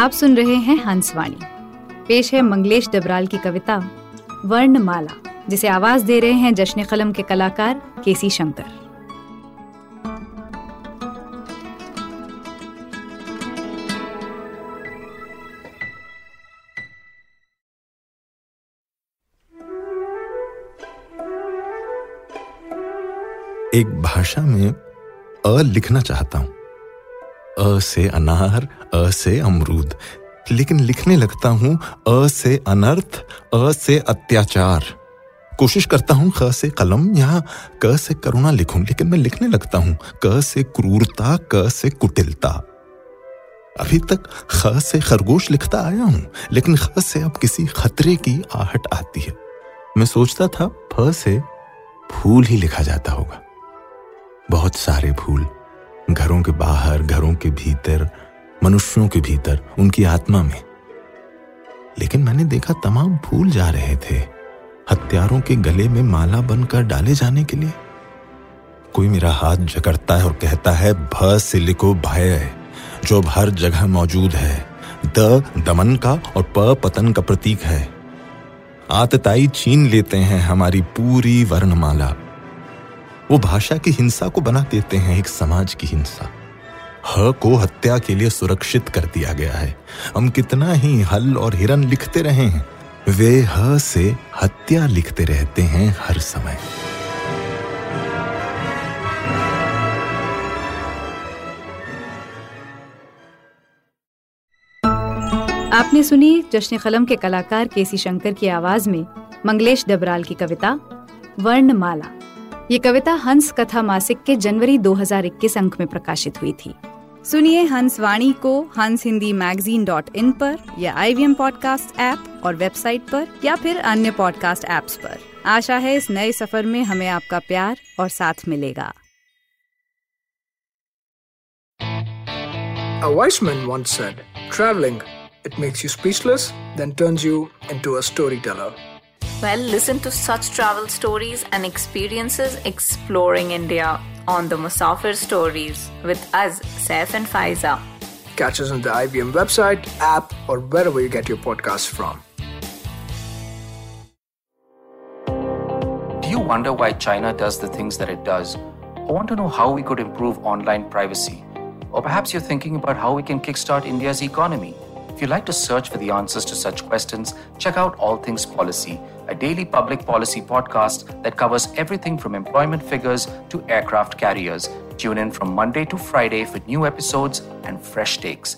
आप सुन रहे हैं हंसवाणी। पेश है मंगलेश डबराल की कविता, वर्णमाला, जिसे आवाज़ दे रहे हैं जश्न कलम के कलाकार केसी शंकर। एक भाषा में अ लिखना चाहता हूँ। अ से अनार, अ से अमरूद। लेकिन लिखने लगता हूँ, अ से अनर्थ, अ से अत्याचार। कोशिश करता हूँ, ख से कलम या क से करुणा लिखूं, लेकिन मैं लिखने लगता हूँ, क से क्रूरता, क से कुटिलता। अभी तक ख से खरगोश लिखता आया हूँ, लेकिन ख से अब किसी खतरे की आहट आती है। मैं सोचता था, फ से फूल ही लिखा जाता होगा। बहुत सारे फूल। घरों के बाहर, घरों के भीतर, मनुष्यों के भीतर, उनकी आत्मा में। लेकिन मैंने देखा तमाम फूल जा रहे थे, हत्यारों के गले में माला बनकर डाले जाने के लिए। कोई मेरा हाथ जकड़ता है और कहता है भ से लिखो भय जो हर जगह मौजूद है। द दमन का और प पतन का प्रतीक है। आतताई छीन लेते हैं हमारी पूरी वर्णमाला। वो भाषा की हिंसा को बना देते हैं, एक समाज की हिंसा। ह को हत्या के लिए सुरक्षित कर दिया गया है। हम कितना ही हल और हिरन लिखते रहे हैं, वे ह से हत्या लिखते रहते हैं हर समय। आपने सुनी जश्न कलम के कलाकार केसी शंकर की आवाज़ में मंगलेश डबराल की कविता, वर्णमाला। ये कविता हंस कथा मासिक के जनवरी 2021 अंक में प्रकाशित हुई थी। सुनिए हंस वाणी को हंस हिंदी मैगजीन डॉट इन पर या I V M podcast app और वेबसाइट पर या फिर अन्य पॉडकास्ट ऐप्स पर। आशा है इस नए सफ़र में हमें आपका प्यार और साथ मिलेगा। A wise man once said, Traveling, it makes you speechless, then turns you into a storyteller. Well, listen to such travel stories and experiences exploring India on the Musafir Stories with us, Saif and Faiza. Catch us on the IBM website, app, or wherever you get your podcasts from. Do you wonder why China does the things that it does? Or want to know how we could improve online privacy? Or perhaps you're thinking about how we can kickstart India's economy? If you'd like to search for the answers to such questions, check out All Things Policy, a daily public policy podcast that covers everything from employment figures to aircraft carriers. Tune in from Monday to Friday for new episodes and fresh takes.